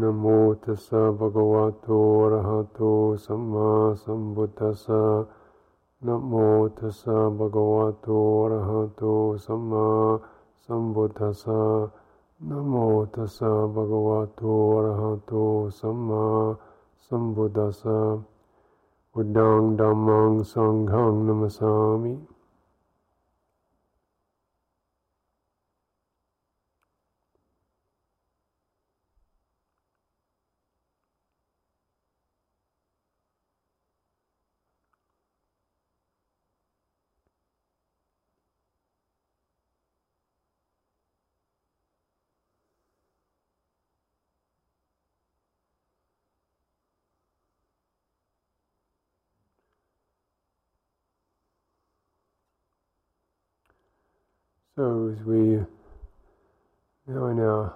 นโมตัสสะภะคะวะโตอะระหะโตสัมมาสัมพุทธัสสะนโมตัสสะภะคะวะโตอะระหะโตสัมมาสัมพุทธัสสะนโมตัสสะภะคะวะโตอะระหะโตสัมมาสัมพุทธัสสะพุทธังธัมมังสังฆังนัมสสามิ as we now in our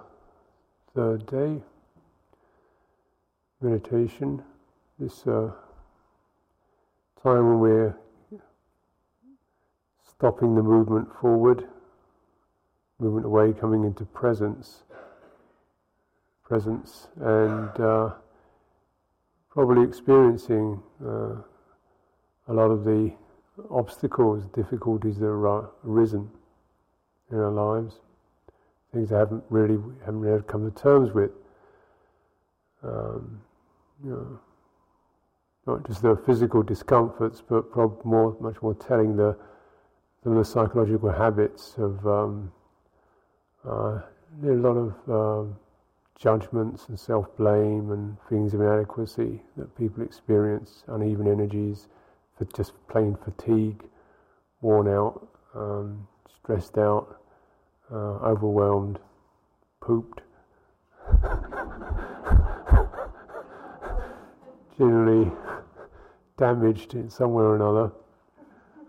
third day meditation, this uh, time when we're stopping the movement forward, movement away, coming into presence, presence, and uh, probably experiencing uh, a lot of the obstacles, difficulties that are arisen in our lives, things I haven't really haven't really come to terms with. Um, you know, not just the physical discomforts, but prob- more, much more telling the the psychological habits of um, uh, a lot of uh, judgments and self-blame and feelings of inadequacy that people experience, uneven energies, just plain fatigue, worn out, um, stressed out, uh, overwhelmed, pooped. Generally damaged in some way or another.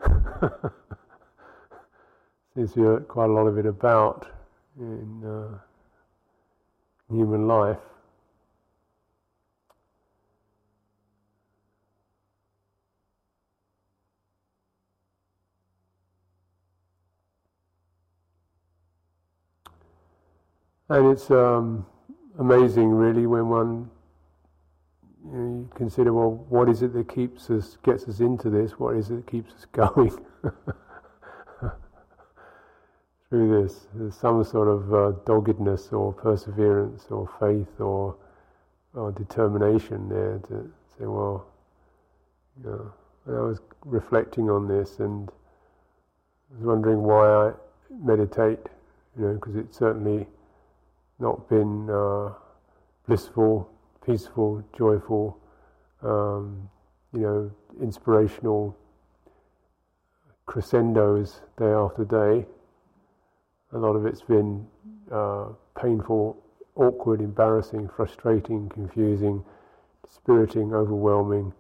Seems to be quite a lot of it about in uh, human life. And it's um, amazing, really, when one you, know, you, consider, well, what is it that keeps us, gets us into this? What is it that keeps us going through this? There's some sort of uh, doggedness or perseverance or faith or, or determination there to say, well, you know. And I was reflecting on this and I was wondering why I meditate, you know, because it certainly not been uh, blissful, peaceful, joyful, um, you know, inspirational crescendos day after day. A lot of it's been uh, painful, awkward, embarrassing, frustrating, confusing, dispiriting, overwhelming,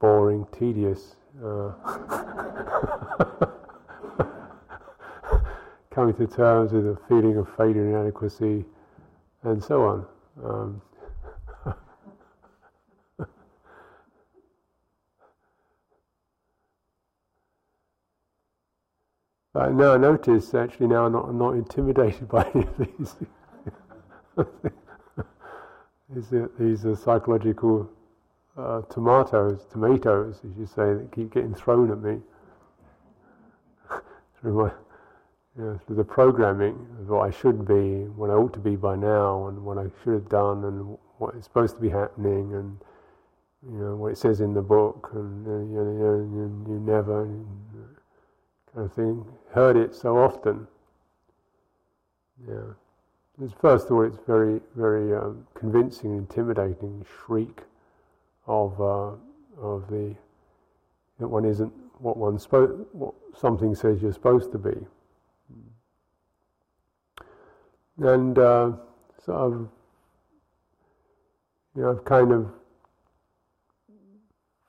boring, tedious. Uh, coming to terms with a feeling of failure inadequacy, and so on. Um, but now I notice actually now I'm not, I'm not intimidated by any of these. these, are, these are psychological uh, tomatoes, tomatoes, as you say, that keep getting thrown at me through my you know, through the programming of what I should be, what I ought to be by now, and what I should have done, and what is supposed to be happening, and you know what it says in the book, and uh, you, know, you, never kind of thing. Heard it so often. Yeah. First of all, it's very, very um, convincing, intimidating shriek of uh, of the that one isn't what one supposed, what something says you're supposed to be. And uh, so I've, you know, I've kind of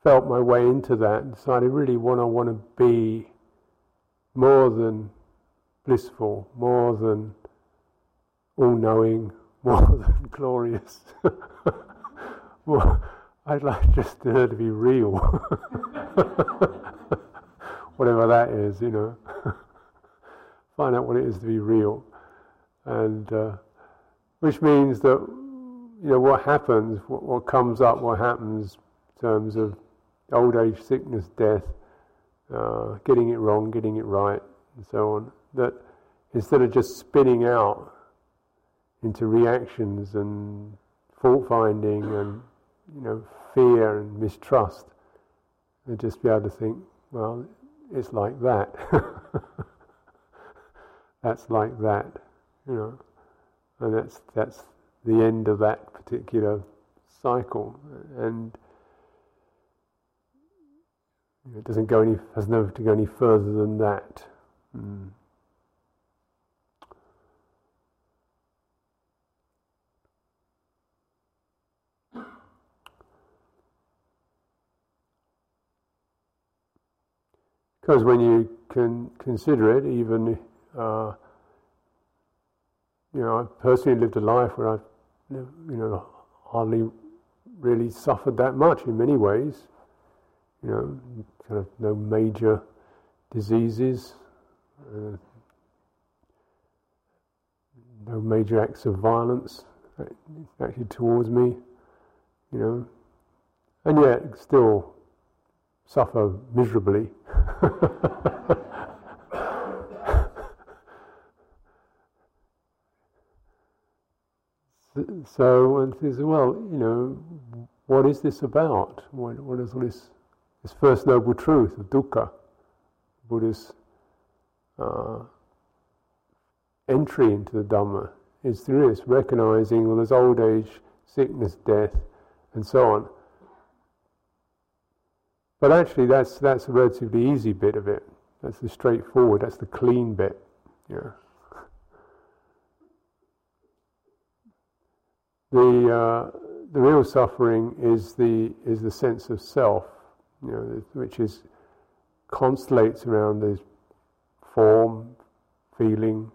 felt my way into that and decided really what I want to be more than blissful, more than all knowing, more than glorious. more, I'd like just her to be real. Whatever that is, you know. Find out what it is to be real and uh, which means that you know, what happens, what, what comes up, what happens in terms of old age, sickness, death, uh, getting it wrong, getting it right, and so on. That instead of just spinning out into reactions and fault finding and you know fear and mistrust, they just be able to think, well, it's like that. that's like that, you know, and that's that's the end of that particular cycle, and it doesn't go any has never to go any further than that. Mm. Because when you can consider it, even uh, you know, I personally lived a life where I've you know hardly really suffered that much in many ways. You know, kind of no major diseases, uh, no major acts of violence actually towards me. You know, and yet still suffer miserably. so one says, well, you know, what is this about? What, what is all this, this first noble truth of dukkha, Buddha's uh, entry into the Dhamma is through this, recognizing well, there's old age, sickness, death, and so on. But actually, that's that's a relatively easy bit of it. That's the straightforward. That's the clean bit. Yeah. The uh, the real suffering is the is the sense of self, you know, which is constellates around this form, feeling,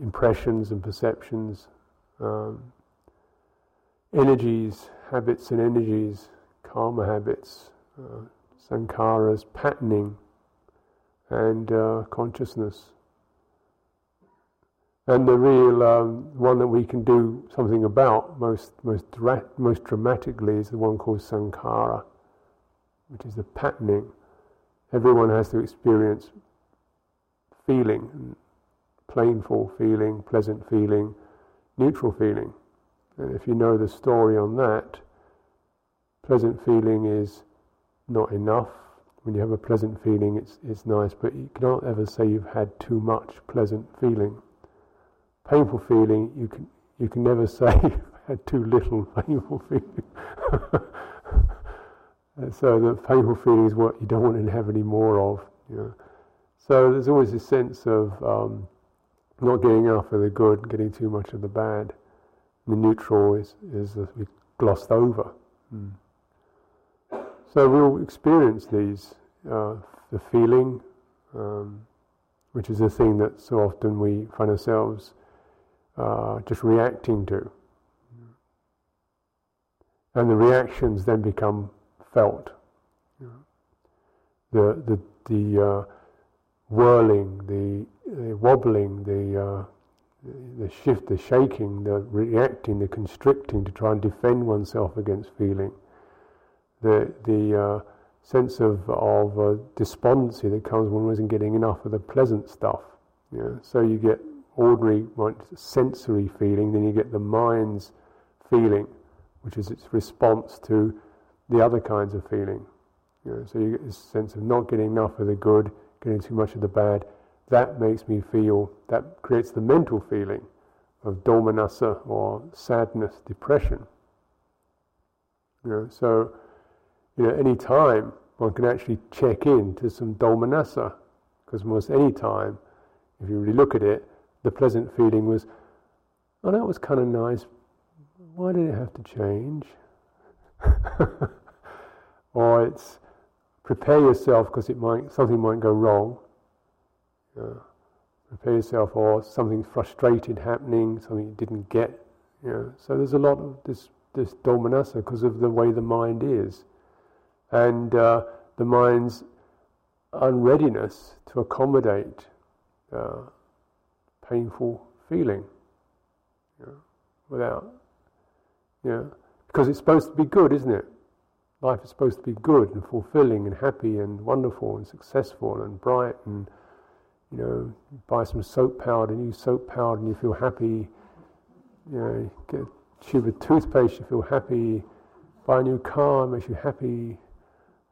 impressions and perceptions, um, energies, habits and energies, karma habits, uh, sankharas, patterning, and uh, consciousness. And the real um, one that we can do something about most most dra- most dramatically is the one called sankhara, which is the patterning. Everyone has to experience feeling, painful feeling, pleasant feeling, neutral feeling. And if you know the story on that, pleasant feeling is not enough. When you have a pleasant feeling, it's, it's nice, but you cannot ever say you've had too much pleasant feeling. Painful feeling, you can, you can never say you've had too little painful feeling. so the painful feeling is what you don't want to have any more of. You know. So there's always a sense of um, not getting enough of the good, getting too much of the bad. The neutral is, is glossed over. Mm. So we'll experience these, uh, the feeling, um, which is the thing that so often we find ourselves uh, just reacting to. And the reactions then become felt. The, the, the uh, whirling, the, the, wobbling, the, uh, the shift, the shaking, the reacting, the constricting to try and defend oneself against feeling the the uh, sense of of uh, despondency that comes when one isn't getting enough of the pleasant stuff. Know? So you get ordinary sensory feeling, then you get the mind's feeling, which is its response to the other kinds of feeling. You know? So you get this sense of not getting enough of the good, getting too much of the bad. That makes me feel. That creates the mental feeling of domanassa or sadness, depression. You know, so you know, any time one can actually check in to some domanassa, because most any time, if you really look at it, the pleasant feeling was, oh, that was kind of nice. Why did it have to change? or it's prepare yourself because it might something might go wrong. prepare yourself, or something frustrated happening, something you didn't get. So there's a lot of this this domanassa because of the way the mind is and uh, the mind's unreadiness to accommodate uh, painful feeling you know, without Yeah, because it's supposed to be good, isn't it? Life is supposed to be good and fulfilling and happy and wonderful and successful and bright and you know, buy some soap powder and use soap powder and you feel happy. You know, get a tube of toothpaste, you feel happy. Buy a new car, makes you happy.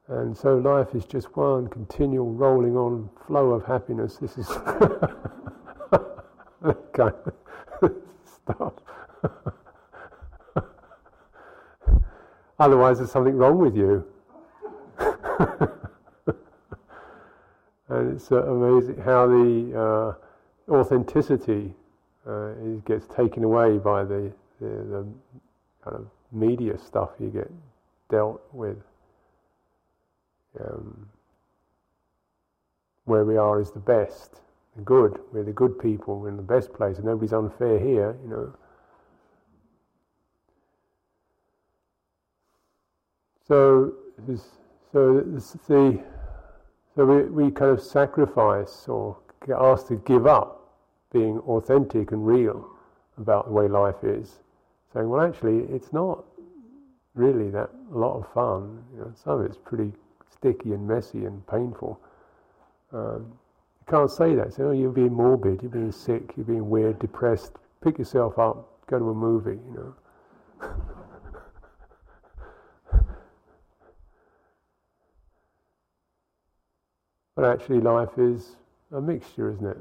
And so life is just one continual rolling on flow of happiness. This is kind of stuff. Otherwise, there's something wrong with you. and it's uh, amazing how the uh, authenticity uh, gets taken away by the, the, the kind of media stuff you get dealt with. Um, where we are is the best, good. We're the good people. We're in the best place, and nobody's unfair here. You know. So, so the so we, we kind of sacrifice or get asked to give up being authentic and real about the way life is, saying, well, actually, it's not really that a lot of fun. You know, some of it's pretty sticky and messy and painful. Um, can't say that. Say, oh, you're being morbid, you're being sick, you're being weird, depressed. Pick yourself up, go to a movie, you know. But actually, life is a mixture, isn't it?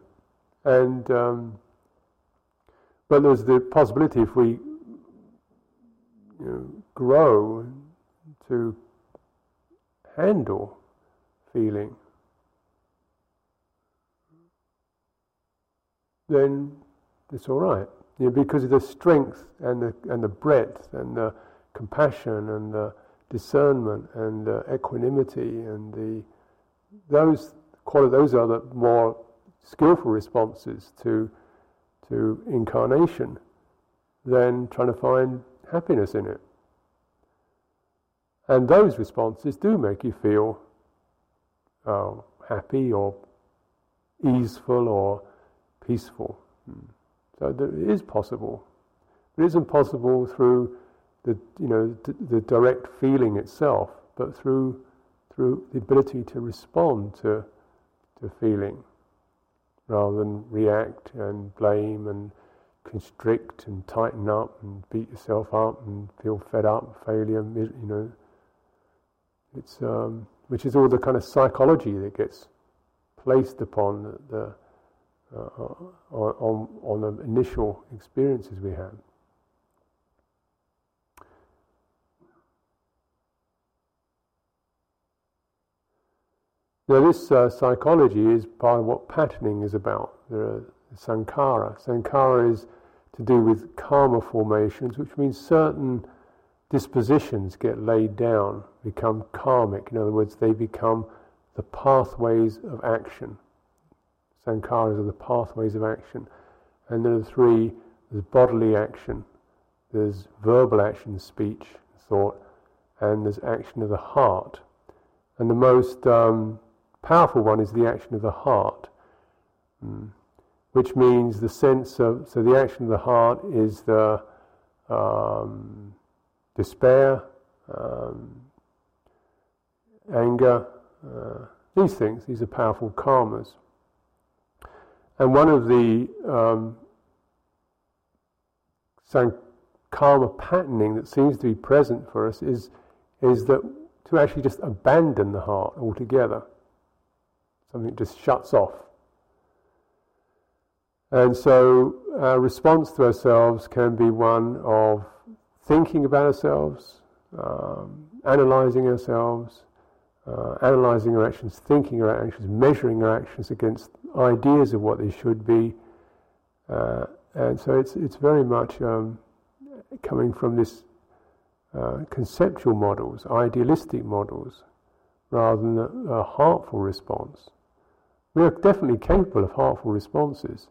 And um, but there's the possibility if we you know, grow to handle feeling, then it's all right. You know, because of the strength and the and the breadth and the compassion and the discernment and the equanimity and the those quality, those are the more skillful responses to to incarnation than trying to find happiness in it. And those responses do make you feel uh, happy or easeful or peaceful. Hmm. So it is possible. It isn't possible through the you know the direct feeling itself, but through through the ability to respond to, to feeling rather than react and blame and constrict and tighten up and beat yourself up and feel fed up, failure, you know. It's um, which is all the kind of psychology that gets placed upon the, the uh, on, on the initial experiences we have. Now, this uh, psychology is part of what patterning is about. There are sankhara. Sankhara is to do with karma formations, which means certain dispositions get laid down, become karmic. In other words, they become the pathways of action. Sankharas are the pathways of action. And there are three there's bodily action, there's verbal action, speech, thought, and there's action of the heart. And the most um, powerful one is the action of the heart, mm. which means the sense of, so the action of the heart is the um, despair, um, anger, uh, these things, these are powerful karmas. And one of the um, karma patterning that seems to be present for us is, is that to actually just abandon the heart altogether. Something just shuts off. And so our response to ourselves can be one of thinking about ourselves, um, analyzing ourselves, uh, analyzing our actions, thinking our actions, measuring our actions against ideas of what they should be. Uh, and so it's, it's very much um, coming from this uh, conceptual models, idealistic models, rather than a, a heartful response. We are definitely capable of heartful responses.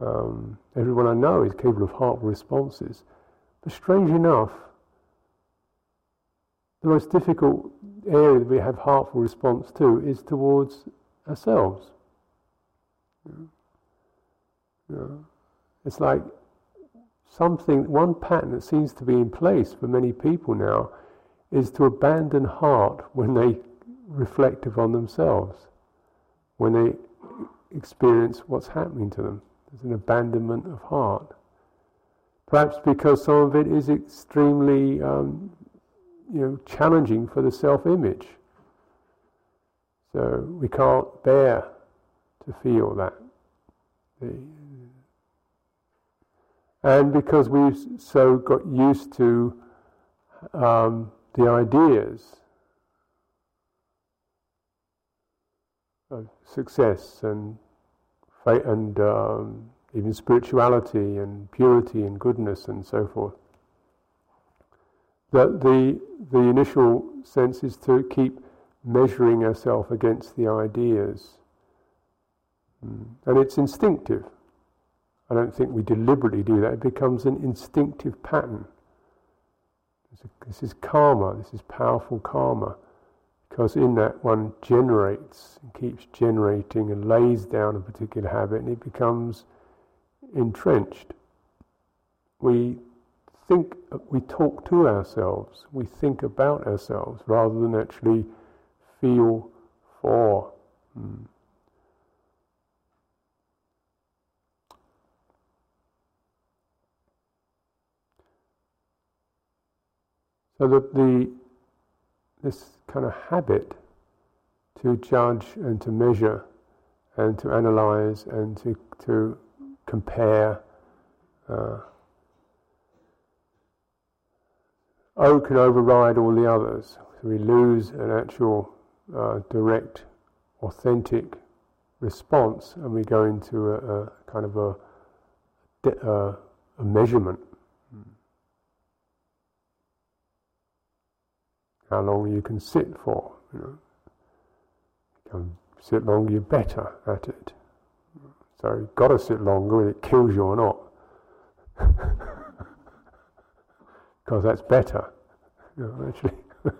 Um, everyone I know is capable of heartful responses. But strange enough, the most difficult area that we have heartful response to is towards ourselves. You know, it's like something, one pattern that seems to be in place for many people now is to abandon heart when they reflect upon themselves, when they experience what's happening to them. There's an abandonment of heart. Perhaps because some of it is extremely um, you know, challenging for the self image. So we can't bear to feel that. And because we've so got used to um, the ideas of success and and um, even spirituality and purity and goodness and so forth. That the the initial sense is to keep measuring ourselves against the ideas, mm. and it's instinctive. I don't think we deliberately do that. It becomes an instinctive pattern. This is karma. This is powerful karma because in that one generates and keeps generating and lays down a particular habit and it becomes entrenched. We think, we talk to ourselves, we think about ourselves rather than actually feel for. Hmm. So that the this kind of habit to judge and to measure and to analyze and to, to compare. Uh, O can override all the others. So we lose an actual uh, direct, authentic response and we go into a, a kind of a, a, uh, a measurement hmm. how long you can sit for. You know. You can sit longer, you're better at it. Hmm. So you've got to sit longer whether it kills you or not. because that's better. You know, actually.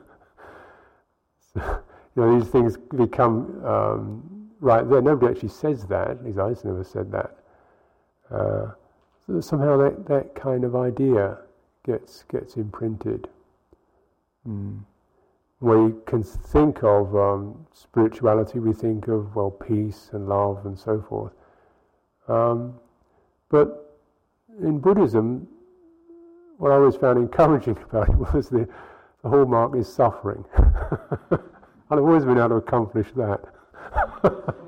so, you know, these things become um, right there. Nobody actually says that, at least I've never said that. Uh, so somehow that, that kind of idea gets gets imprinted. Mm we can think of um, spirituality, we think of, well, peace and love and so forth. Um, but in Buddhism, what I always found encouraging about it was the, the hallmark is suffering. and I've always been able to accomplish that.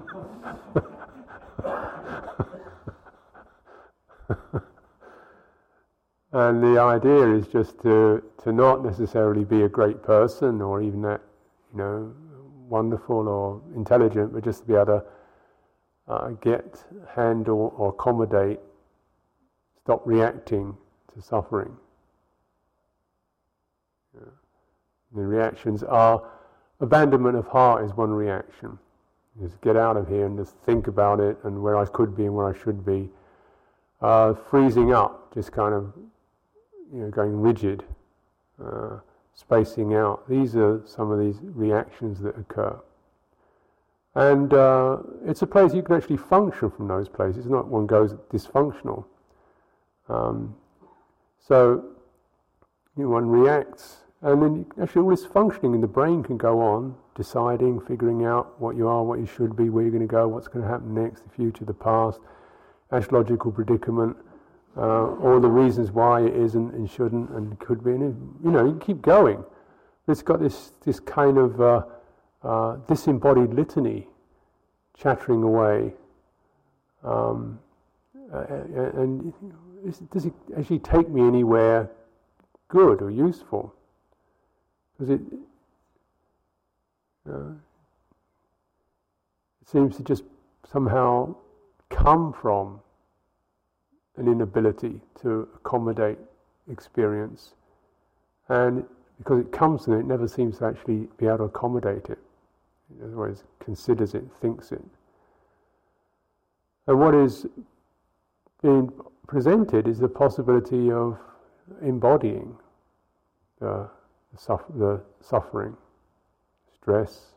And the idea is just to, to not necessarily be a great person or even that, you know, wonderful or intelligent, but just to be able to uh, get, handle, or accommodate, stop reacting to suffering. Yeah. The reactions are abandonment of heart is one reaction. Just get out of here and just think about it and where I could be and where I should be. Uh, freezing up, just kind of you know, going rigid, uh, spacing out. These are some of these reactions that occur. And uh, it's a place you can actually function from those places. Not one goes dysfunctional. Um, so you know, one reacts, and then actually all this functioning in the brain can go on, deciding, figuring out what you are, what you should be, where you're going to go, what's going to happen next, the future, the past, astrological predicament, uh, or the reasons why it isn't and shouldn't and could be. And you know, you keep going. It's got this this kind of uh, uh, disembodied litany chattering away. Um, Uh, uh, uh, and does it actually take me anywhere good or useful? Does it? Uh, it seems to just somehow come from an inability to accommodate experience. And because it comes to it, it never seems to actually be able to accommodate it. Other words, considers it, thinks it. And what is being presented is the possibility of embodying the, the, the suffering, stress.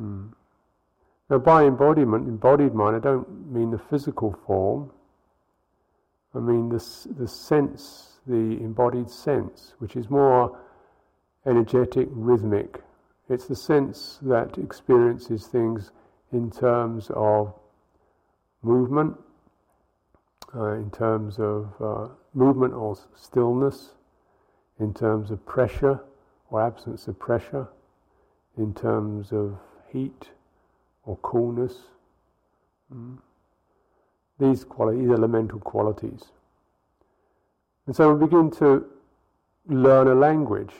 Mm. Now, by embodiment, embodied mind, I don't mean the physical form, I mean, the, the sense, the embodied sense, which is more energetic, rhythmic. It's the sense that experiences things in terms of movement, uh, in terms of uh, movement or stillness, in terms of pressure or absence of pressure, in terms of heat or coolness. Mm. These qualities, these elemental qualities. And so we begin to learn a language.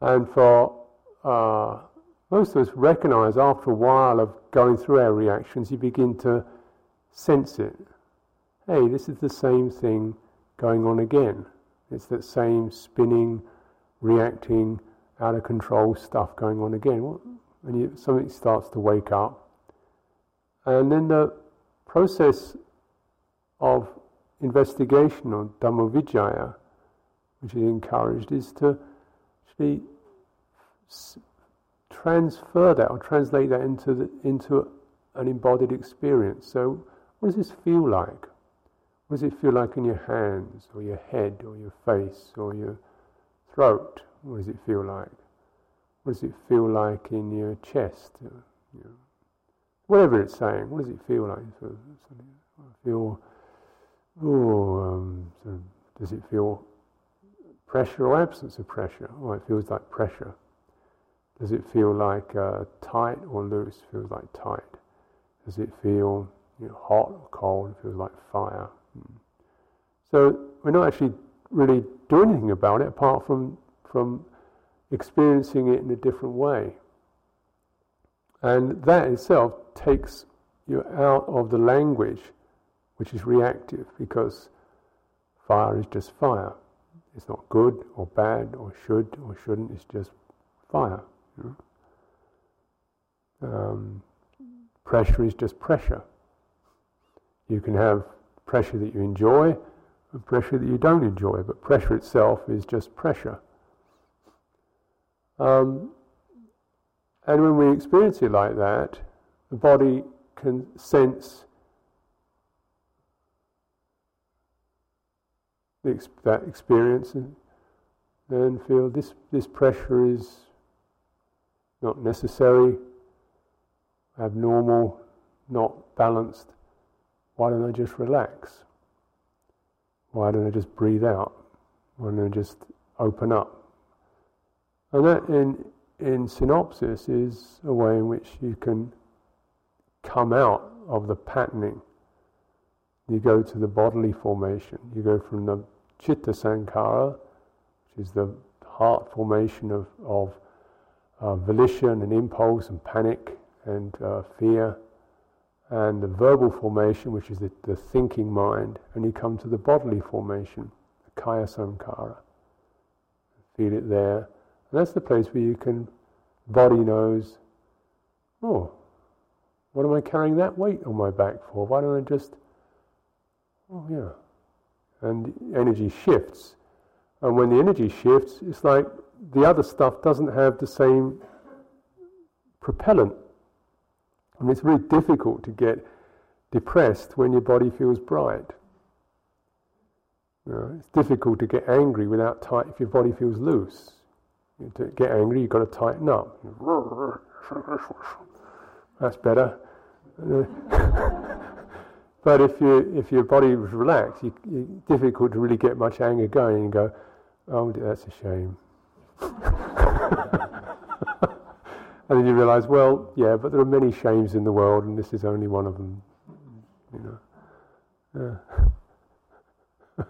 And for uh, most of us recognize after a while of going through our reactions, you begin to sense it. Hey, this is the same thing going on again. It's that same spinning, reacting, out of control stuff going on again. And you, something starts to wake up. And then the process of investigation or Dhammavichaya, which is encouraged, is to actually transfer that or translate that into the, into an embodied experience. So, what does this feel like? What does it feel like in your hands, or your head, or your face, or your throat? What does it feel like? What does it feel like in your chest? Whatever it's saying, what does it feel like? Feel, oh, um, so does it feel pressure or absence of pressure? Oh, it feels like pressure. Does it feel like uh, tight or loose? Feels like tight. Does it feel you know, hot or cold? Feels like fire. Hmm. So we're not actually really doing anything about it apart from from experiencing it in a different way. And that itself takes you out of the language which is reactive because fire is just fire. It's not good or bad or should or shouldn't, it's just fire. You know? um, pressure is just pressure. You can have pressure that you enjoy and pressure that you don't enjoy, but pressure itself is just pressure. Um, and when we experience it like that, the body can sense that experience and then feel this, this pressure is not necessary, abnormal, not balanced. Why don't I just relax? Why don't I just breathe out? Why don't I just open up? And that, in, in synopsis, is a way in which you can come out of the patterning. You go to the bodily formation. You go from the chitta sankhara, which is the heart formation of, of uh, volition and impulse and panic and uh, fear, and the verbal formation, which is the, the, thinking mind, and you come to the bodily formation, the kaya sankhara. Feel it there. And that's the place where you can, body knows, oh, what am I carrying that weight on my back for? Why don't I just, oh yeah. And energy shifts. And when the energy shifts, it's like the other stuff doesn't have the same propellant. I mean, it's very difficult to get depressed when your body feels bright. You know, it's difficult to get angry without tight if your body feels loose. You to get angry, you've got to tighten up. That's better. but if you if your body was relaxed, you, it's difficult to really get much anger going and go, oh, that's a shame. and then you realise, well, yeah, but there are many shames in the world, and this is only one of them. You know. Yeah.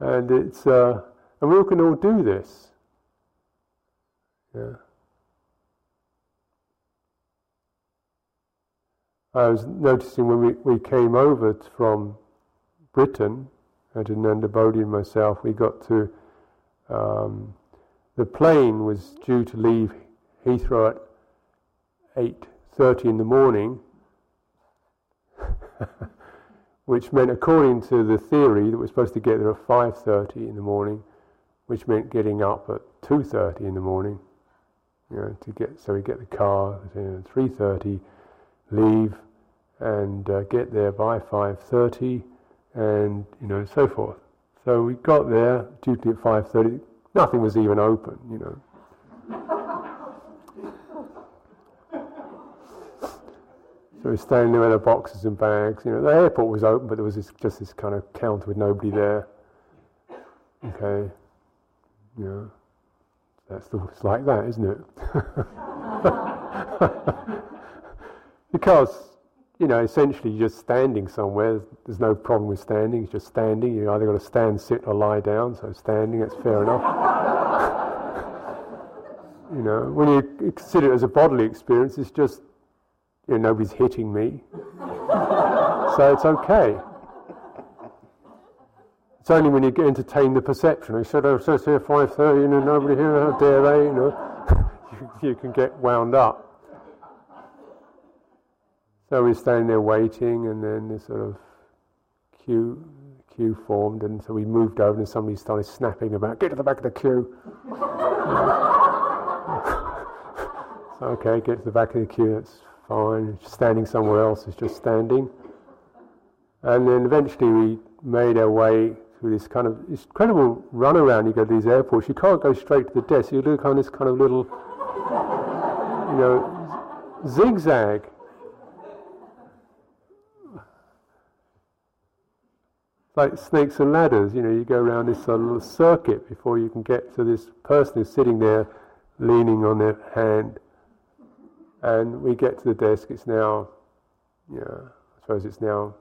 and it's uh, and we can all do this. Yeah. I was noticing when we, we came over from Britain, Ajahn Bodhi and myself, we got to um, the plane was due to leave Heathrow at 8.30 in the morning, which meant, according to the theory, that we're supposed to get there at 5.30 in the morning, which meant getting up at two thirty in the morning. You know, to get so we get the car at three thirty, leave, and uh, get there by five thirty, and you know so forth. So we got there duty at five thirty. Nothing was even open. You know. So we're standing there with our boxes and bags. You know, the airport was open, but there was this, just this kind of counter with nobody there. Okay, you know, that's the, it's like that, isn't it? because you know, essentially you're just standing somewhere. There's no problem with standing. It's just standing. You either got to stand, sit, or lie down. So standing, that's fair enough. you know, when you consider it as a bodily experience, it's just you know, nobody's hitting me. so it's okay. It's only when you entertain the perception. He said, "Oh, so it's here five thirty, you know, nobody here. How dare they?" You know, you, you can get wound up. So we're standing there waiting, and then this sort of queue queue formed, and so we moved over, and somebody started snapping about, "Get to the back of the queue." okay, get to the back of the queue. That's fine. Standing somewhere else is just standing. And then eventually we made our way through this kind of incredible runaround. You go to these airports, you can't go straight to the desk. You do kind of this kind of little, you know, zigzag. Like snakes and ladders, you know, you go around this sort of little circuit before you can get to this person who's sitting there leaning on their hand. And we get to the desk, it's now, yeah, I suppose it's now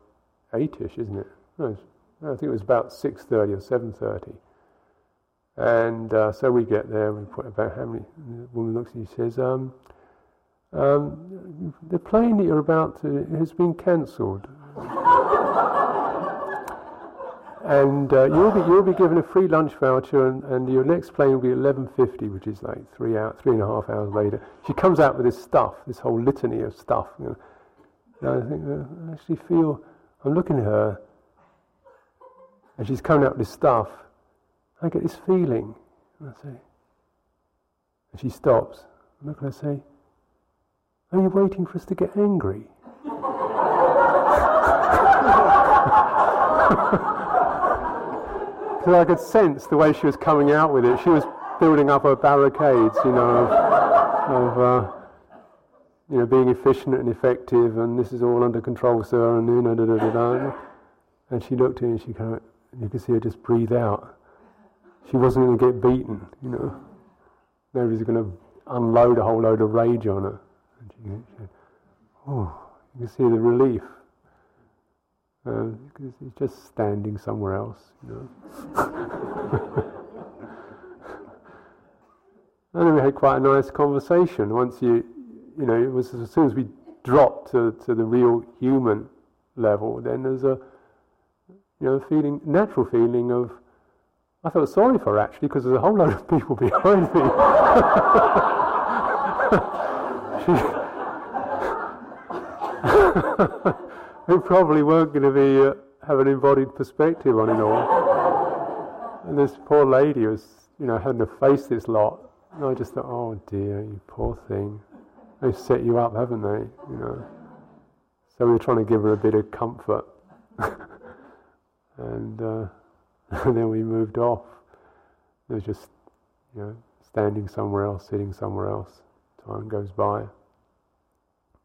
eight-ish, isn't it? No, I think it was about 6.30 or 7.30. And uh, so we get there, we put about how many, the woman looks at you says, um, um, the plane that you're about to has been cancelled. And uh, you'll be you'll be given a free lunch voucher, and, and your next plane will be 11:50, which is like three hour, three and a half hours later. She comes out with this stuff, this whole litany of stuff. You know. And I think uh, I actually feel I'm looking at her, and she's coming out with this stuff. I get this feeling, and I say, and she stops. And look, and I say, "Are you waiting for us to get angry?" because I could sense the way she was coming out with it. She was building up her barricades, you know, of, of uh, you know, being efficient and effective, and this is all under control, sir, and you know, da da da da. And she looked at me, and she kind of, you could see her just breathe out. She wasn't going to get beaten, you know. Nobody's going to unload a whole load of rage on her. And she, oh, you can see the relief. Uh, he's just standing somewhere else, you know. and we had quite a nice conversation. Once you, you know, it was as soon as we dropped to, to the real human level, then there's a, you know, feeling, natural feeling of, I felt sorry for her actually because there's a whole lot of people behind me. she, who probably weren't going to be uh, have an embodied perspective on it all. and this poor lady was, you know, having to face this lot. And I just thought, oh dear, you poor thing. They've set you up, haven't they? You know. So we were trying to give her a bit of comfort. and, uh, and then we moved off. It was just, you know, standing somewhere else, sitting somewhere else. Time goes by.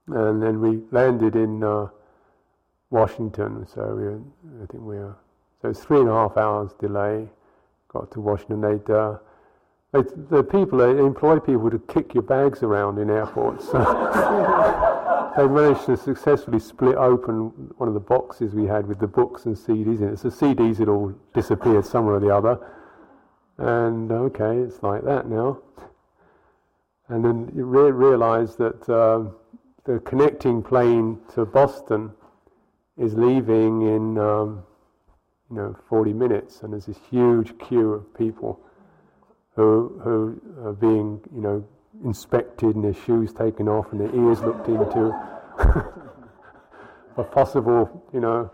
And then we landed in uh, Washington. So we, I think we were, so it's three and a half hours delay. Got to Washington. They'd, uh, they, the people, they employ people to kick your bags around in airports. So they managed to successfully split open one of the boxes we had with the books and CDs in it. So CDs had all disappeared somewhere or the other. And okay, it's like that now. And then you re- that uh, the connecting plane to Boston is leaving in um, you know 40 minutes, and there's this huge queue of people who who are being you know inspected and their shoes taken off and their ears looked into a possible you know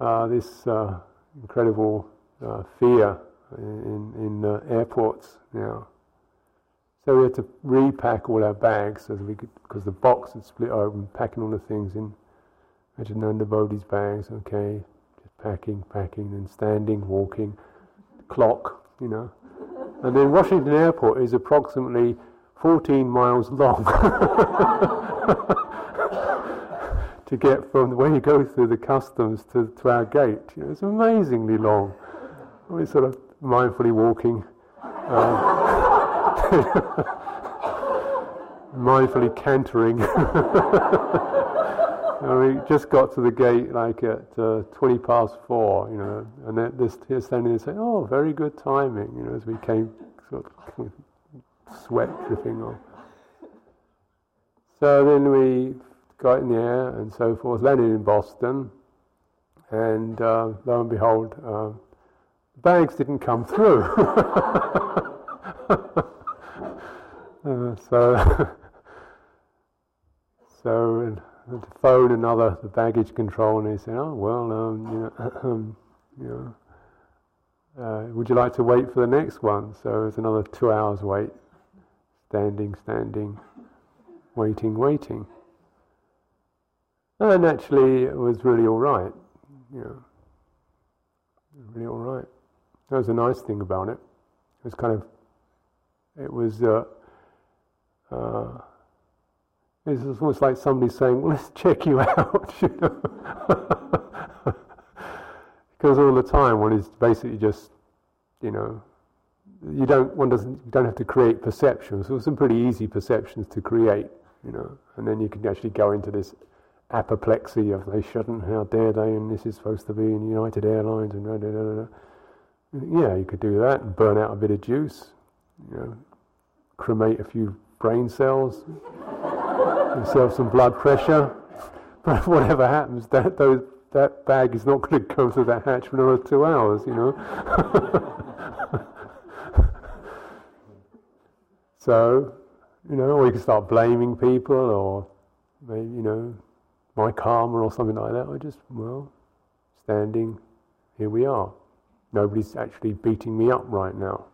uh, this uh, incredible uh, fear in, in uh, airports now. So we had to repack all our bags so we could, because the box had split open, packing all the things in. Under Bodhi's bags, okay, just packing, packing, and standing, walking, clock, you know. And then Washington Airport is approximately 14 miles long to get from where you go through the customs to, to our gate. You know, it's amazingly long. We're sort of mindfully walking, uh, mindfully cantering. we just got to the gate like at uh, 20 past four, you know, and they're, they're standing there saying, oh, very good timing, you know, as we came sort of sweat dripping off. So then we got in the air and so forth, landed in Boston, and uh, lo and behold, uh, bags didn't come through. uh, so, so to phone another the baggage control, and they said, "Oh well, um, you know, um, you know." Uh, would you like to wait for the next one? So it's another two hours wait, standing, standing, waiting, waiting. And actually, it was really all right. You know, really all right. That was a nice thing about it. It was kind of, it was, uh, uh, it was almost like somebody saying, well, let's check you out, you know. because all the time one is basically just, you know, you don't, one doesn't, you don't have to create perceptions. So some pretty easy perceptions to create, you know, and then you can actually go into this apoplexy of they shouldn't, how dare they, and this is supposed to be in United Airlines, and da, da, da, da. Yeah, you could do that and burn out a bit of juice, you know, cremate a few brain cells, yourself some blood pressure. But whatever happens, that those, that bag is not going to go through that hatch for another two hours, you know. so, you know, or you can start blaming people, or maybe you know, my karma or something like that. I just well, standing, here we are. Nobody's actually beating me up right now.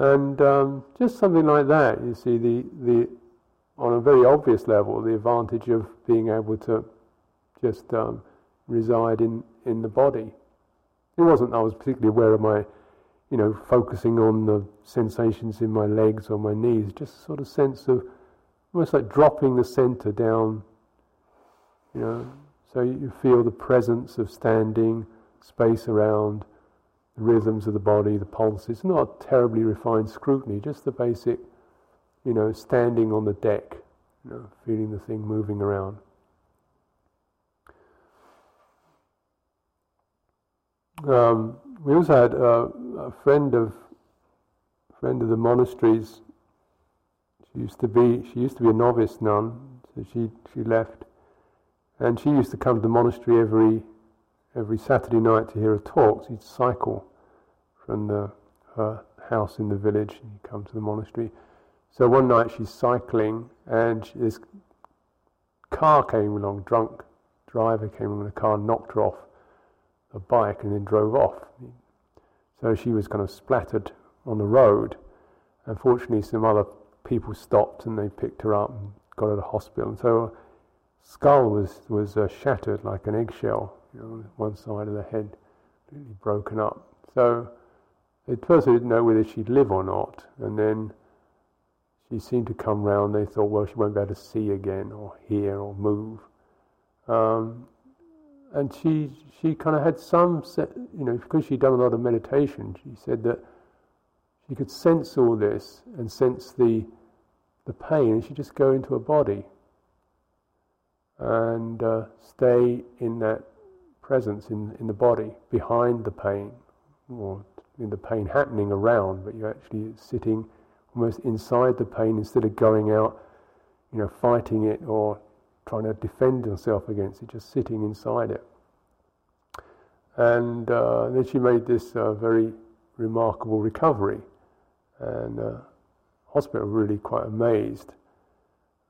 And um, just something like that, you see, the, the, on a very obvious level, the advantage of being able to just um, reside in, in the body. It wasn't I was particularly aware of my, you know, focusing on the sensations in my legs or my knees, just sort of sense of almost like dropping the center down, you know, so you feel the presence of standing, space around, rhythms of the body, the pulses. Not terribly refined scrutiny, just the basic, you know, standing on the deck, you know, feeling the thing moving around. Um, we also had uh, a friend of friend of the monasteries. She used to be she used to be a novice nun, so she she left and she used to come to the monastery every every Saturday night to hear a talk. So she'd cycle from the, her house in the village and come to the monastery. So one night she's cycling and she, this car came along, drunk driver came along in car, knocked her off a bike and then drove off. So she was kind of splattered on the road. Unfortunately, some other people stopped and they picked her up and got her to hospital. And so skull was was uh, shattered like an eggshell. You know, one side of the head completely broken up. So at first they didn't know whether she'd live or not, and then she seemed to come round. They thought, well, she won't be able to see again, or hear, or move. Um, and she she kind of had some, you know, because she'd done a lot of meditation. She said that she could sense all this and sense the the pain, and she'd just go into her body and uh, stay in that presence in, in the body, behind the pain, or in the pain happening around, but you're actually sitting almost inside the pain instead of going out, you know, fighting it or trying to defend yourself against it, just sitting inside it. And uh, then she made this uh, very remarkable recovery, and uh, hospital really quite amazed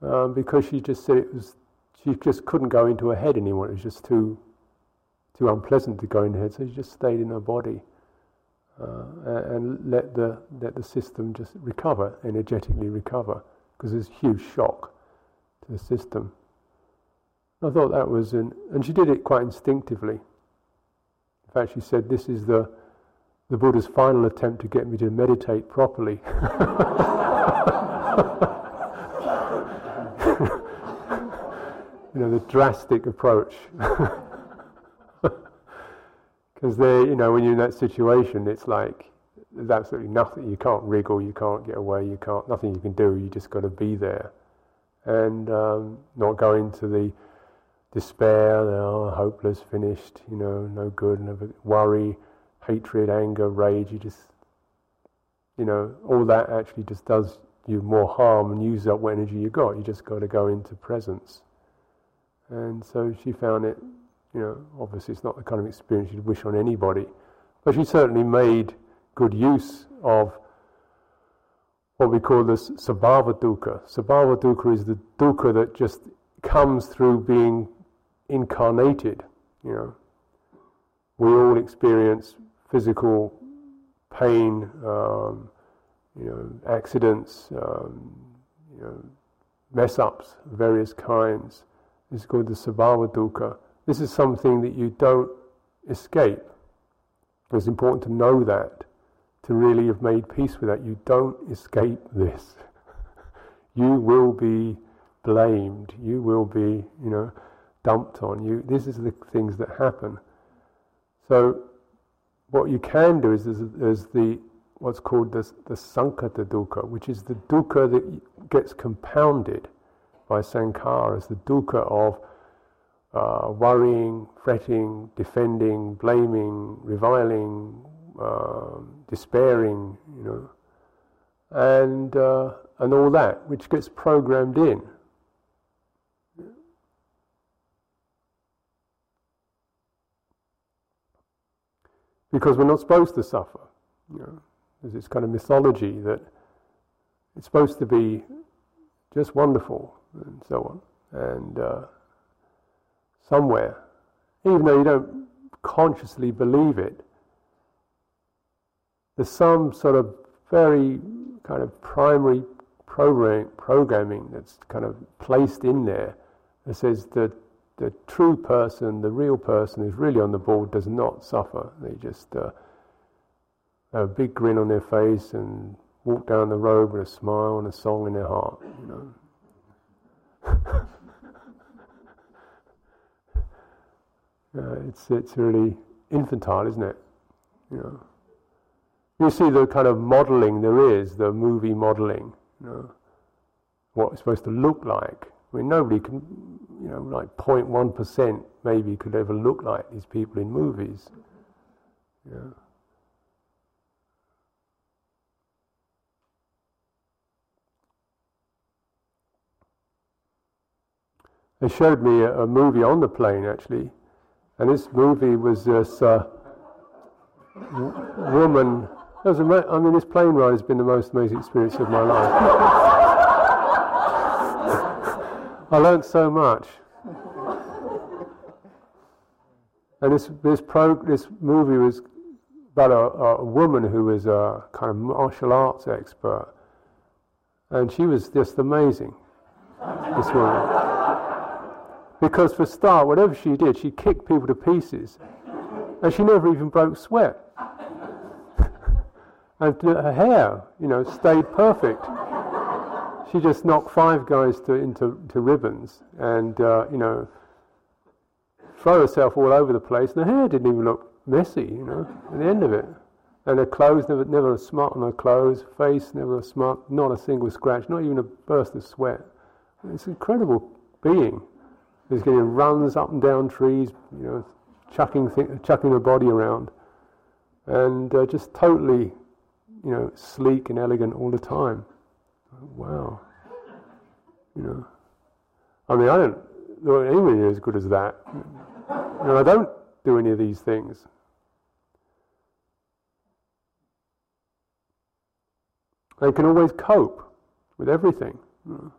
um, because she just said it was she just couldn't go into her head anymore. It was just too, too unpleasant to go in head, so she just stayed in her body uh, and let the let the system just recover, energetically recover, because there's huge shock to the system. I thought that was, an, and she did it quite instinctively. In fact, she said, "This is the the Buddha's final attempt to get me to meditate properly." you know, the drastic approach. Because they, you know, when you're in that situation, it's like there's absolutely nothing. You can't wriggle, you can't get away, you can't, nothing you can do. You just got to be there, and um, not go into the despair, oh, hopeless, finished, you know, no good, never worry, hatred, anger, rage. You just, you know, all that actually just does you more harm and uses up what energy you got. You just got to go into presence. And so she found it, you know, obviously it's not the kind of experience you'd wish on anybody, but she certainly made good use of what we call this sabhava dukkha. Sabhava dukkha is the dukkha that just comes through being incarnated, you know. We all experience physical pain, um, you know, accidents, um, you know, mess ups of various kinds. Is called the sabhava dukkha. This is something that you don't escape. It's important to know that, to really have made peace with that. You don't escape this. you will be blamed. You will be, you know, dumped on you. This is the things that happen. So, what you can do is there's, the what's called the, the sankhata dukkha, which is the dukkha that gets compounded by sankhara as the dukkha of uh, worrying, fretting, defending, blaming, reviling, uh, despairing, you know, and uh, and all that, which gets programmed in. Because we're not supposed to suffer. You know, there's this kind of mythology that it's supposed to be just wonderful and so on. And uh, somewhere, even though you don't consciously believe it, there's some sort of very kind of primary program, programming that's kind of placed in there that says that the true person, the real person who's really on the board does not suffer. They just uh, have a big grin on their face and walk down the road with a smile and a song in their heart. You know. uh, it's it's really infantile, isn't it? You know. You see the kind of modelling there is, the movie modelling, you know, what it's supposed to look like. I mean, nobody can, you know, like 0.1% maybe could ever look like these people in movies. You know. They showed me a, a movie on the plane actually, and this movie was this uh, woman. Ama- I mean, this plane ride has been the most amazing experience of my life. I learned so much. And this this pro this movie was about a, a woman who was a kind of martial arts expert, and she was just amazing. This woman. Because for a start, whatever she did, she kicked people to pieces. And she never even broke sweat. and her hair, you know, stayed perfect. She just knocked five guys to, into to ribbons and, uh, you know, throw herself all over the place. And her hair didn't even look messy, you know, at the end of it. And her clothes, never, never a smut on her clothes, face, never a smut, not a single scratch, not even a burst of sweat. It's an incredible being. He's getting runs up and down trees, you know, chucking th- chucking the body around, and uh, just totally, you know, sleek and elegant all the time. Wow, you know. I mean, I don't know anyone as good as that. You know, I don't do any of these things. They can always cope with everything. You know.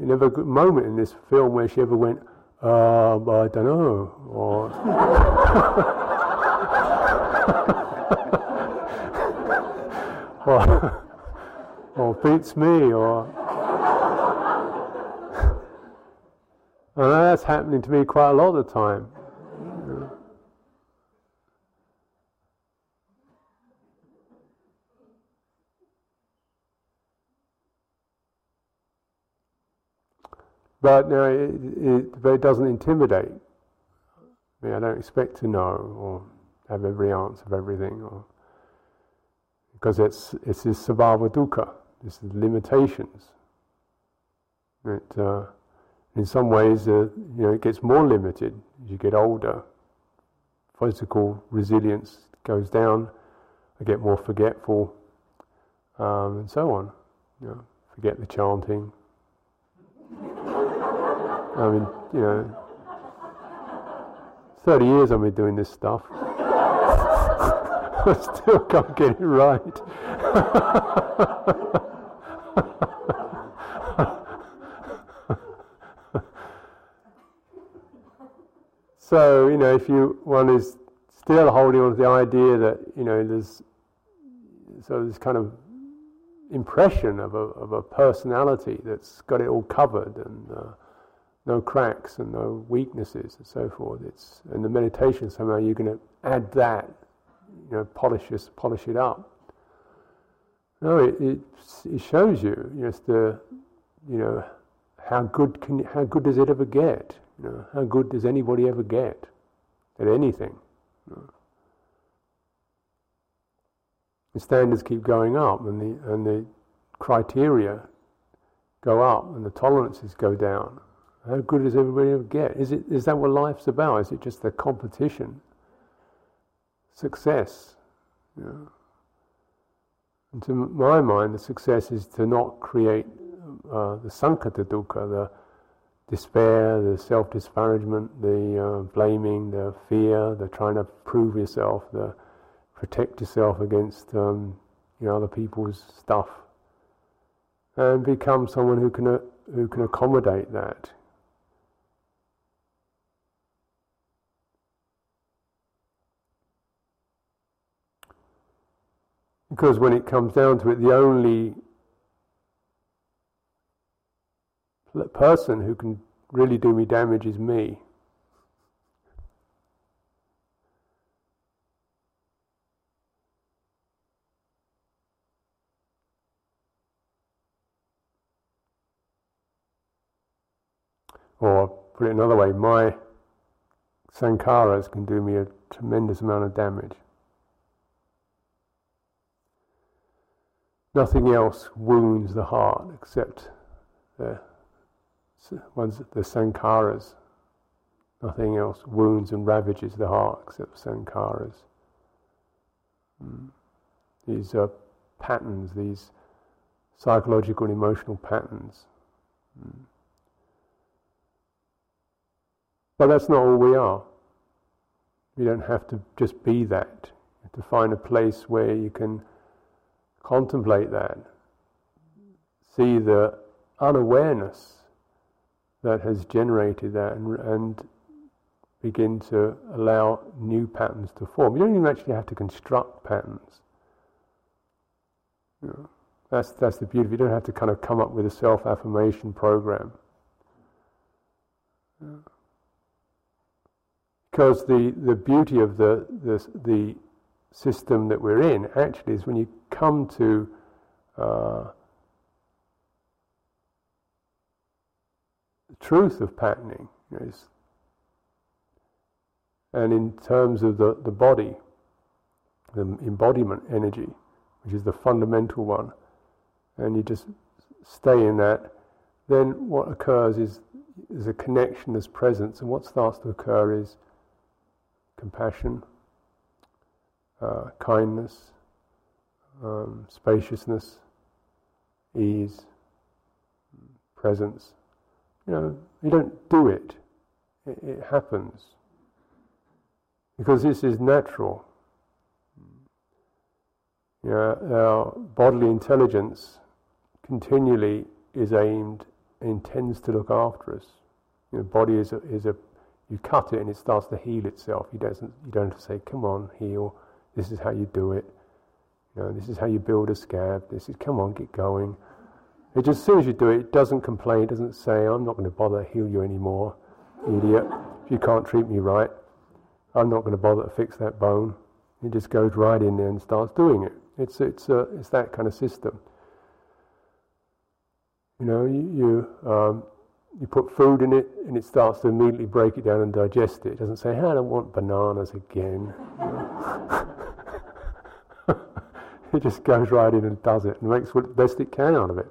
Never a moment in this film where she ever went, uh, I don't know, or or, or beats me, or and that's happening to me quite a lot of the time. But no, it, it, but it doesn't intimidate. I, mean, I don't expect to know or have every answer of everything, or because it's it's this sabhava dukkha, this is limitations. It, uh, in some ways, uh, you know, it gets more limited as you get older. Physical resilience goes down. I get more forgetful, um, and so on. You know, forget the chanting, I mean, you know, 30 years I've been doing this stuff. I still can't get it right. so, you know, if you one is still holding on to the idea that, you know, there's so this kind of impression of a, of a personality that's got it all covered and uh, no cracks and no weaknesses and so forth. It's and the meditation somehow you're going to add that, you know, polish this, polish it up. No, it, it, it shows you, know, the, you know, how good can how good does it ever get? You know, how good does anybody ever get at anything? You know? The standards keep going up, and the and the criteria go up, and the tolerances go down. How good does everybody ever get? Is, it, is that what life's about? Is it just the competition? Success? And to my mind, the success is to not create uh, the sankhata dukkha, the despair, the self disparagement, the uh, blaming, the fear, the trying to prove yourself, the protect yourself against um, you know other people's stuff, and become someone who can uh, who can accommodate that. Because when it comes down to it, the only person who can really do me damage is me. Or put it another way, my sankharas can do me a tremendous amount of damage. Nothing else wounds the heart except the ones the sankharas. Nothing else wounds and ravages the heart except sankharas. Mm. These are patterns, these psychological and emotional patterns. Mm. But that's not all we are. You don't have to just be that. You have to find a place where you can contemplate that, see the unawareness that has generated that, and, and begin to allow new patterns to form. You don't even actually have to construct patterns. You know, that's that's the beauty. You don't have to kind of come up with a self affirmation program. Because the, the beauty of the, the the system that we're in actually is when you come to uh, the truth of patterning, know, and in terms of the, the body, the embodiment energy, which is the fundamental one, and you just stay in that, then what occurs is, is a connection, there's presence, and what starts to occur is compassion, uh, kindness, um, spaciousness, ease, presence. You know, you don't do it, it, it happens. Because this is natural. You know, our bodily intelligence continually is aimed, intends to look after us You know, body is a, is a you cut it and it starts to heal itself. You don't you don't have to say, "Come on, heal. This is how you do it. You know, this is how you build a scab. This is come on, get going." It just as soon as you do it, it doesn't complain. It doesn't say, "I'm not going to bother heal you anymore, idiot. If you can't treat me right, I'm not going to bother to fix that bone." It just goes right in there and starts doing it. It's it's uh, it's that kind of system. You know, you you, um, you put food in it and it starts to immediately break it down and digest it. It doesn't say, hey, "I don't want bananas again." it just goes right in and does it and makes what best it can out of it.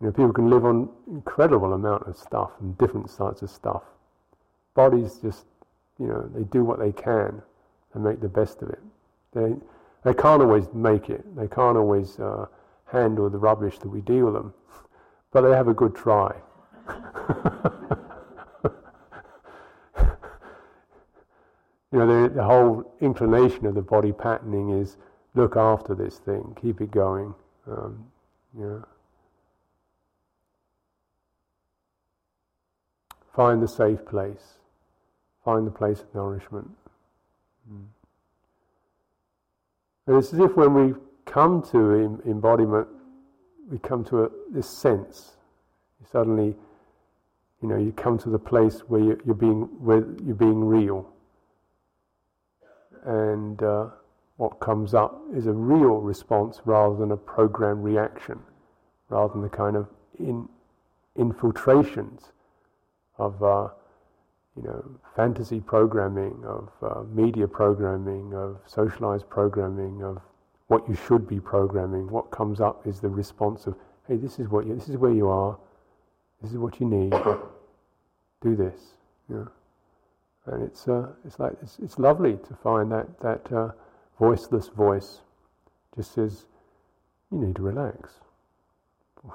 You know, people can live on incredible amount of stuff and different sorts of stuff. Bodies just, you know, they do what they can and make the best of it. They they can't always make it. They can't always uh, handle the rubbish that we deal them, but they have a good try. you know, the, the, whole inclination of the body patterning is look after this thing, keep it going. Um, know. Find the safe place, find the place of nourishment. Mm. And it's as if when we come to embodiment, we come to a, this sense. Suddenly, you know, you come to the place where you, are being where you're being real, and uh, what comes up is a real response rather than a programmed reaction, rather than the kind of in, infiltrations of. Uh, you know, fantasy programming, of uh, media programming, of socialized programming, of what you should be programming. What comes up is the response of, "Hey, this is what you, this is where you are. This is what you need. Do this." You know? and it's uh, it's like it's, it's lovely to find that that uh, voiceless voice just says, "You need to relax."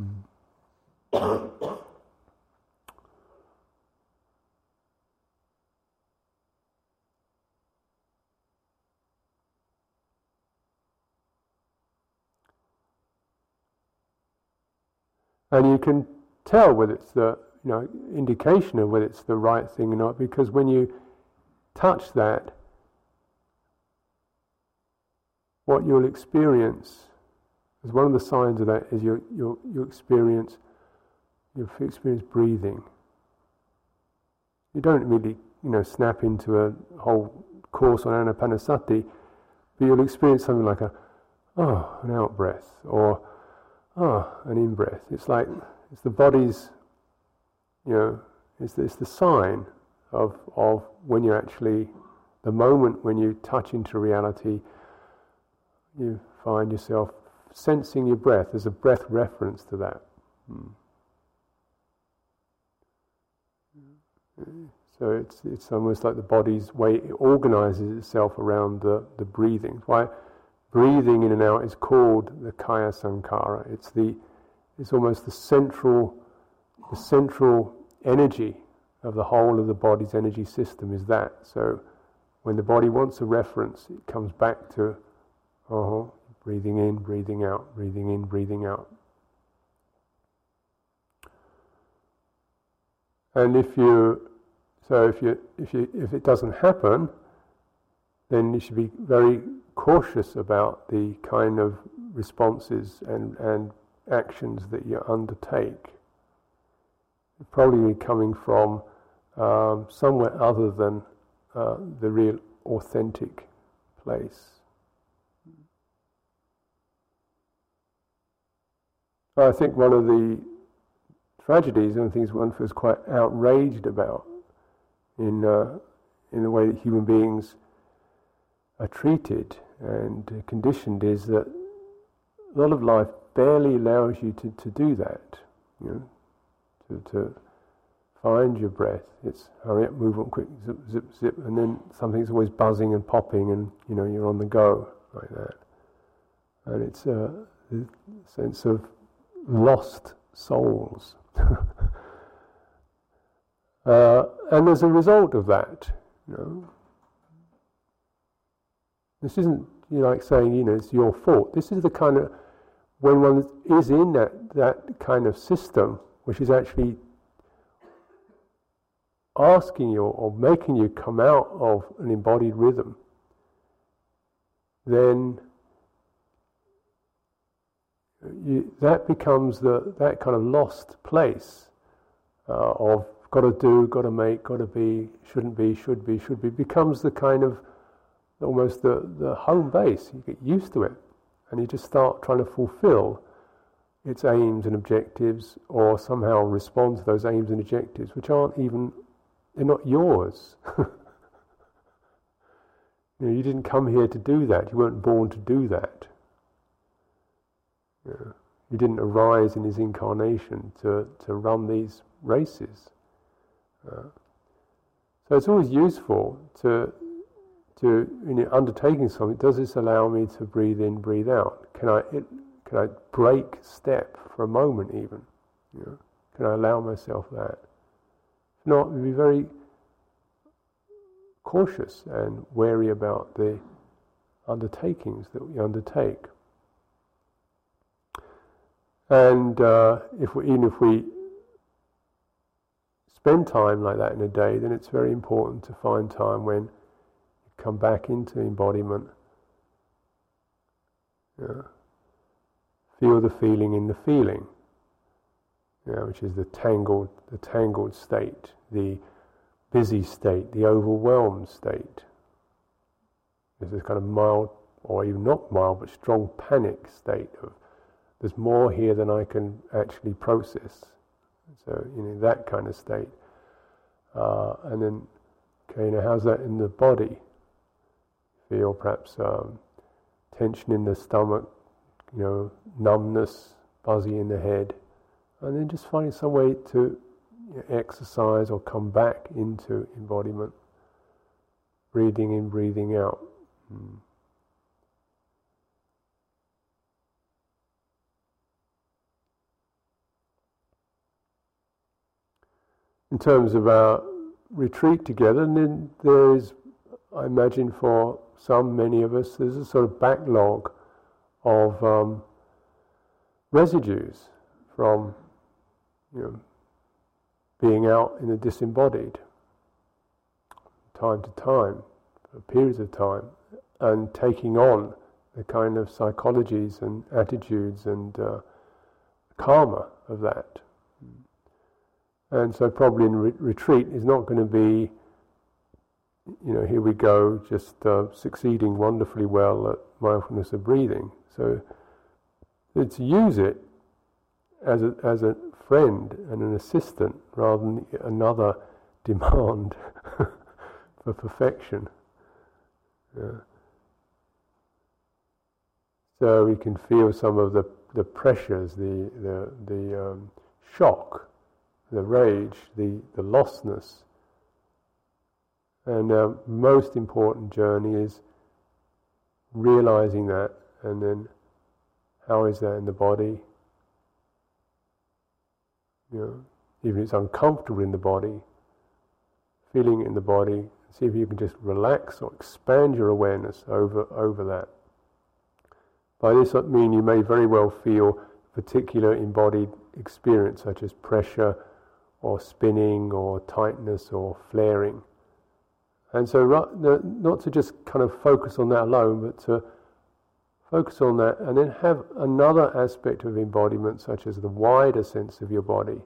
Mm. And you can tell whether it's the you know, indication of whether it's the right thing or not, because when you touch that, what you'll experience is one of the signs of that is you you you experience you experience breathing. You don't really you know snap into a whole course on anapanasati, but you'll experience something like a oh an out breath or ah, an in breath. It's like it's the body's, you know, it's, it's the sign of, of when you're actually, the moment when you touch into reality, you find yourself sensing your breath. There's a breath reference to that. Hmm. So it's it's almost like the body's way it organizes itself around the, the breathing. Why breathing in and out is called the kaya sankhara. It's the it's almost the central the central energy of the whole of the body's energy system is that. So when the body wants a reference, it comes back to oh, breathing in, breathing out, breathing in, breathing out. And if you so if you if you if it doesn't happen, then you should be very cautious about the kind of responses and, and actions that you undertake. Probably coming from um, somewhere other than uh, the real authentic place. I think one of the tragedies and things one feels quite outraged about in uh, in the way that human beings are treated and conditioned is that a lot of life barely allows you to, to do that. You know, to, to find your breath. It's hurry up, move on quick, zip, zip, zip, and then something's always buzzing and popping, and you know you're on the go like that. And it's a, a sense of lost souls. uh, and as a result of that, you know, this isn't you know, like saying, you know, it's your fault. This is the kind of, when one is in that, that kind of system which is actually asking you or making you come out of an embodied rhythm, then you, that becomes the that kind of lost place uh, of got to do, got to make, got to be, shouldn't be, should be, should be, becomes the kind of almost the, the home base. You get used to it and you just start trying to fulfill its aims and objectives or somehow respond to those aims and objectives, which aren't even, they're not yours. you, know, you didn't come here to do that. You weren't born to do that. You didn't arise in his incarnation to, to run these races. Uh, so it's always useful to to in undertaking something. Does this allow me to breathe in, breathe out? Can I it, can I break step for a moment even? You know, can I allow myself that? If not, we'd be very cautious and wary about the undertakings that we undertake. And uh, if we, even if we spend time like that in a day, then it's very important to find time when you come back into embodiment. Yeah. Feel the feeling in the feeling, yeah, which is the tangled, the tangled state, the busy state, the overwhelmed state. This is kind of mild, or even not mild, but strong panic state of there's more here than I can actually process. So, you know, that kind of state. Uh, and then, okay, now how's that in the body? Feel perhaps um, tension in the stomach, you know, numbness, fuzzy in the head. And then just finding some way to you know, exercise or come back into embodiment. Breathing in, breathing out. Hmm. in terms of our retreat together, and then there is, I imagine, for some, many of us, there's a sort of backlog of um, residues from you know, being out in the disembodied, time to time, for periods of time, and taking on the kind of psychologies and attitudes and uh, karma of that. And so, probably in re- retreat is not going to be, you know, here we go, just uh, succeeding wonderfully well at mindfulness of breathing. So, it's use it as a, as a friend and an assistant rather than another demand for perfection. Yeah. So we can feel some of the, the pressures, the, the, the um, shock the rage, the, the lostness. And our most important journey is realizing that, and then how is that in the body? You know, even if it's uncomfortable in the body, feeling it in the body, see if you can just relax or expand your awareness over, over that. By this I mean you may very well feel particular embodied experience such as pressure, or spinning or tightness or flaring. And so, not to just kind of focus on that alone, but to focus on that and then have another aspect of embodiment, such as the wider sense of your body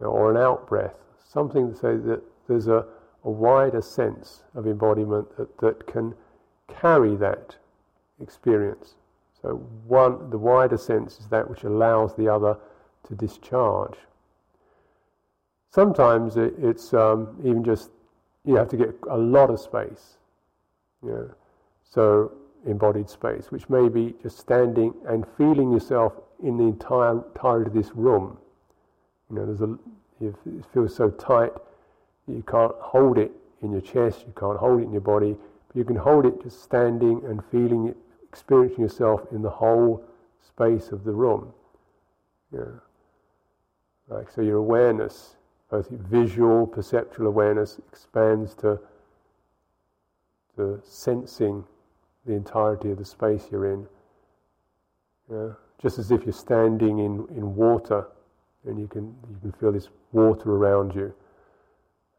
or an out breath, something to say that there's a, a wider sense of embodiment that, that can carry that experience. So, one, the wider sense is that which allows the other to discharge. Sometimes it, it's um, even just you have to get a lot of space. You know, so embodied space, which may be just standing and feeling yourself in the entire entirety of this room. You know, there's a it feels so tight you can't hold it in your chest, you can't hold it in your body, but you can hold it just standing and feeling it, experiencing yourself in the whole space of the room. Yeah. Like so your awareness both visual, perceptual awareness expands to, to sensing the entirety of the space you're in. Just as if you're standing in, in water and you can you can feel this water around you,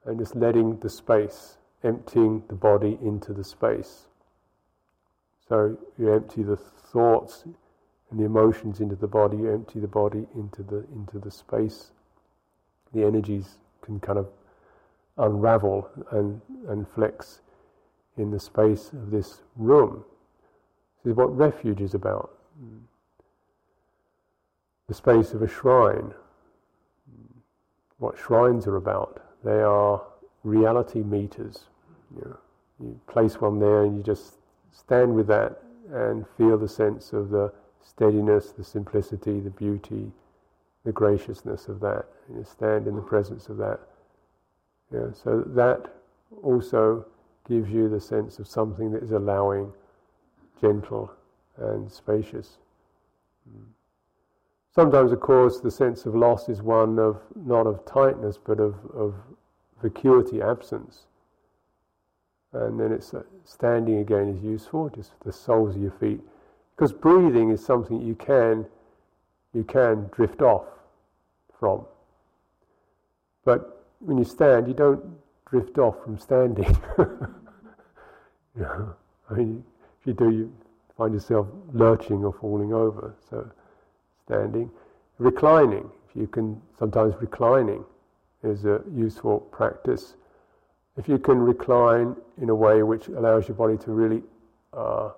and just letting the space, emptying the body into the space. So you empty the thoughts and the emotions into the body. You empty the body into the into the space. The energies can kind of unravel and, and flex in the space of this room. This is what refuge is about. The space of a shrine. What shrines are about. They are reality meters. You, know, you place one there and you just stand with that and feel the sense of the steadiness, the simplicity, the beauty, the graciousness of that. You stand in the presence of that. Yeah, so that also gives you the sense of something that is allowing, gentle, and spacious. Sometimes, of course, the sense of loss is one of not of tightness but of, of vacuity, absence. And then it's uh, standing again is useful, just the soles of your feet, because breathing is something you can you can drift off from. But when you stand, you don't drift off from standing. you know, I mean, if you do, you find yourself lurching or falling over. So, standing, reclining. If you can, sometimes reclining is a useful practice. If you can recline in a way which allows your body to really uh,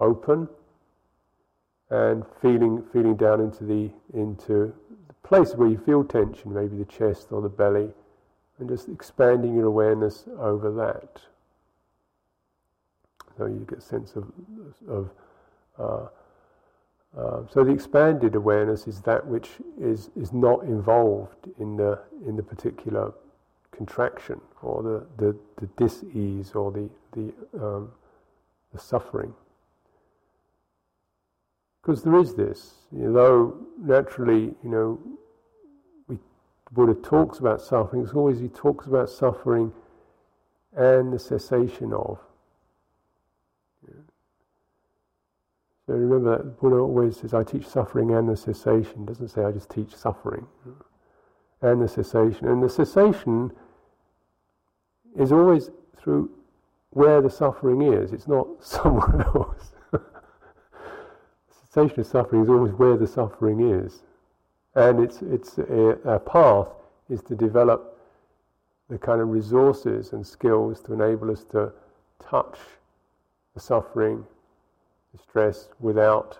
open and feeling feeling down into the into the place where you feel tension, maybe the chest or the belly, and just expanding your awareness over that. So you get a sense of of uh, uh, so the expanded awareness is that which is is not involved in the in the particular contraction or the the, the dis-ease or the the um, the suffering. Because there is this, you know, though naturally, you know, we, Buddha talks about suffering, it's always he talks about suffering and the cessation of. So remember that Buddha always says, I teach suffering and the cessation. He doesn't say I just teach suffering and the cessation. And the cessation is always through where the suffering is. It's not somewhere else cessation of suffering is always where the suffering is. And it's, it's a, a path is to develop the kind of resources and skills to enable us to touch the suffering, the stress, without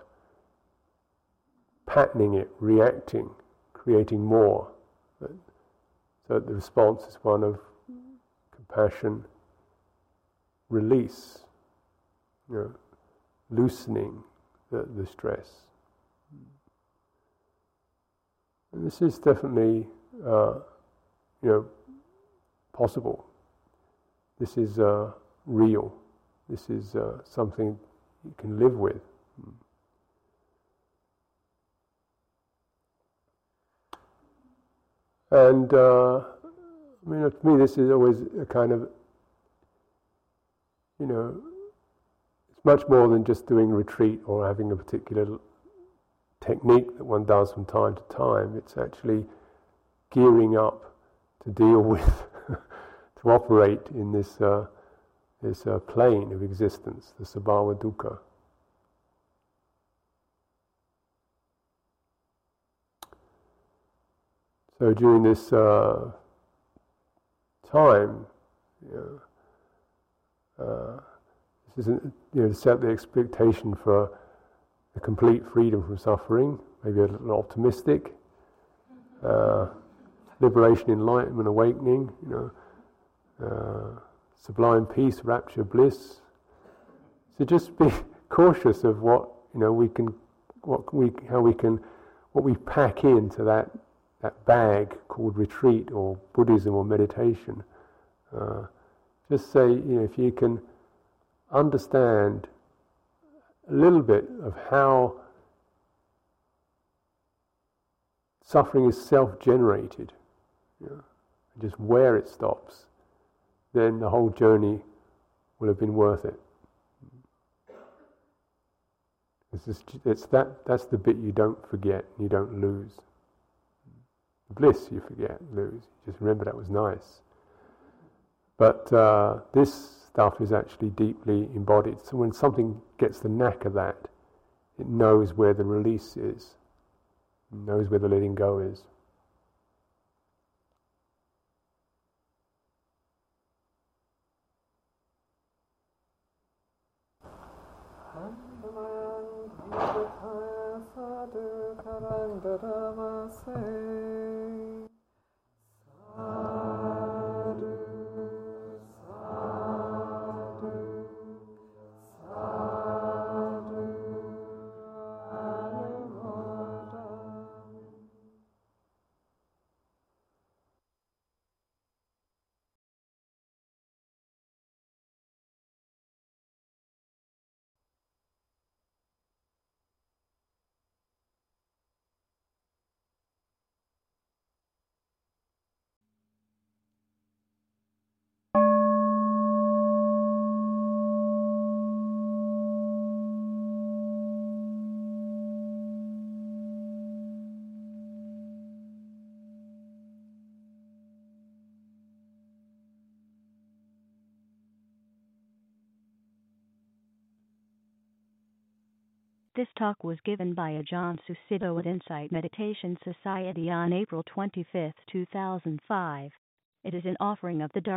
patterning it, reacting, creating more. So the response is one of compassion, release, you know, loosening, the, the stress. And this is definitely, uh, you know, possible. This is uh, real. This is uh, something you can live with. And uh, I mean, to me, this is always a kind of, you know, much more than just doing retreat or having a particular technique that one does from time to time. It's actually gearing up to deal with, to operate in this, uh, this uh, plane of existence, the Sabhava Dukkha. So during this uh, time, you know, uh, isn't, you know, set the expectation for a complete freedom from suffering, maybe a little optimistic, uh, liberation, enlightenment, awakening, you know, uh, sublime peace, rapture, bliss. So just be cautious of what you know we can, what we, how we can, what we pack into that that bag called retreat or Buddhism or meditation. Uh, just say, you know, if you can understand a little bit of how suffering is self generated, you just where it stops, then the whole journey will have been worth it. It's, just, it's that, that's the bit you don't forget, you don't lose. bliss you forget, lose. Just remember that was nice. But uh, this stuff is actually deeply embodied. So when something gets the knack of that, it knows where the release is, knows where the letting go is. This talk was given by Ajahn Sucitto at Insight Meditation Society on April 25, 2005. It is an offering of the Dharma.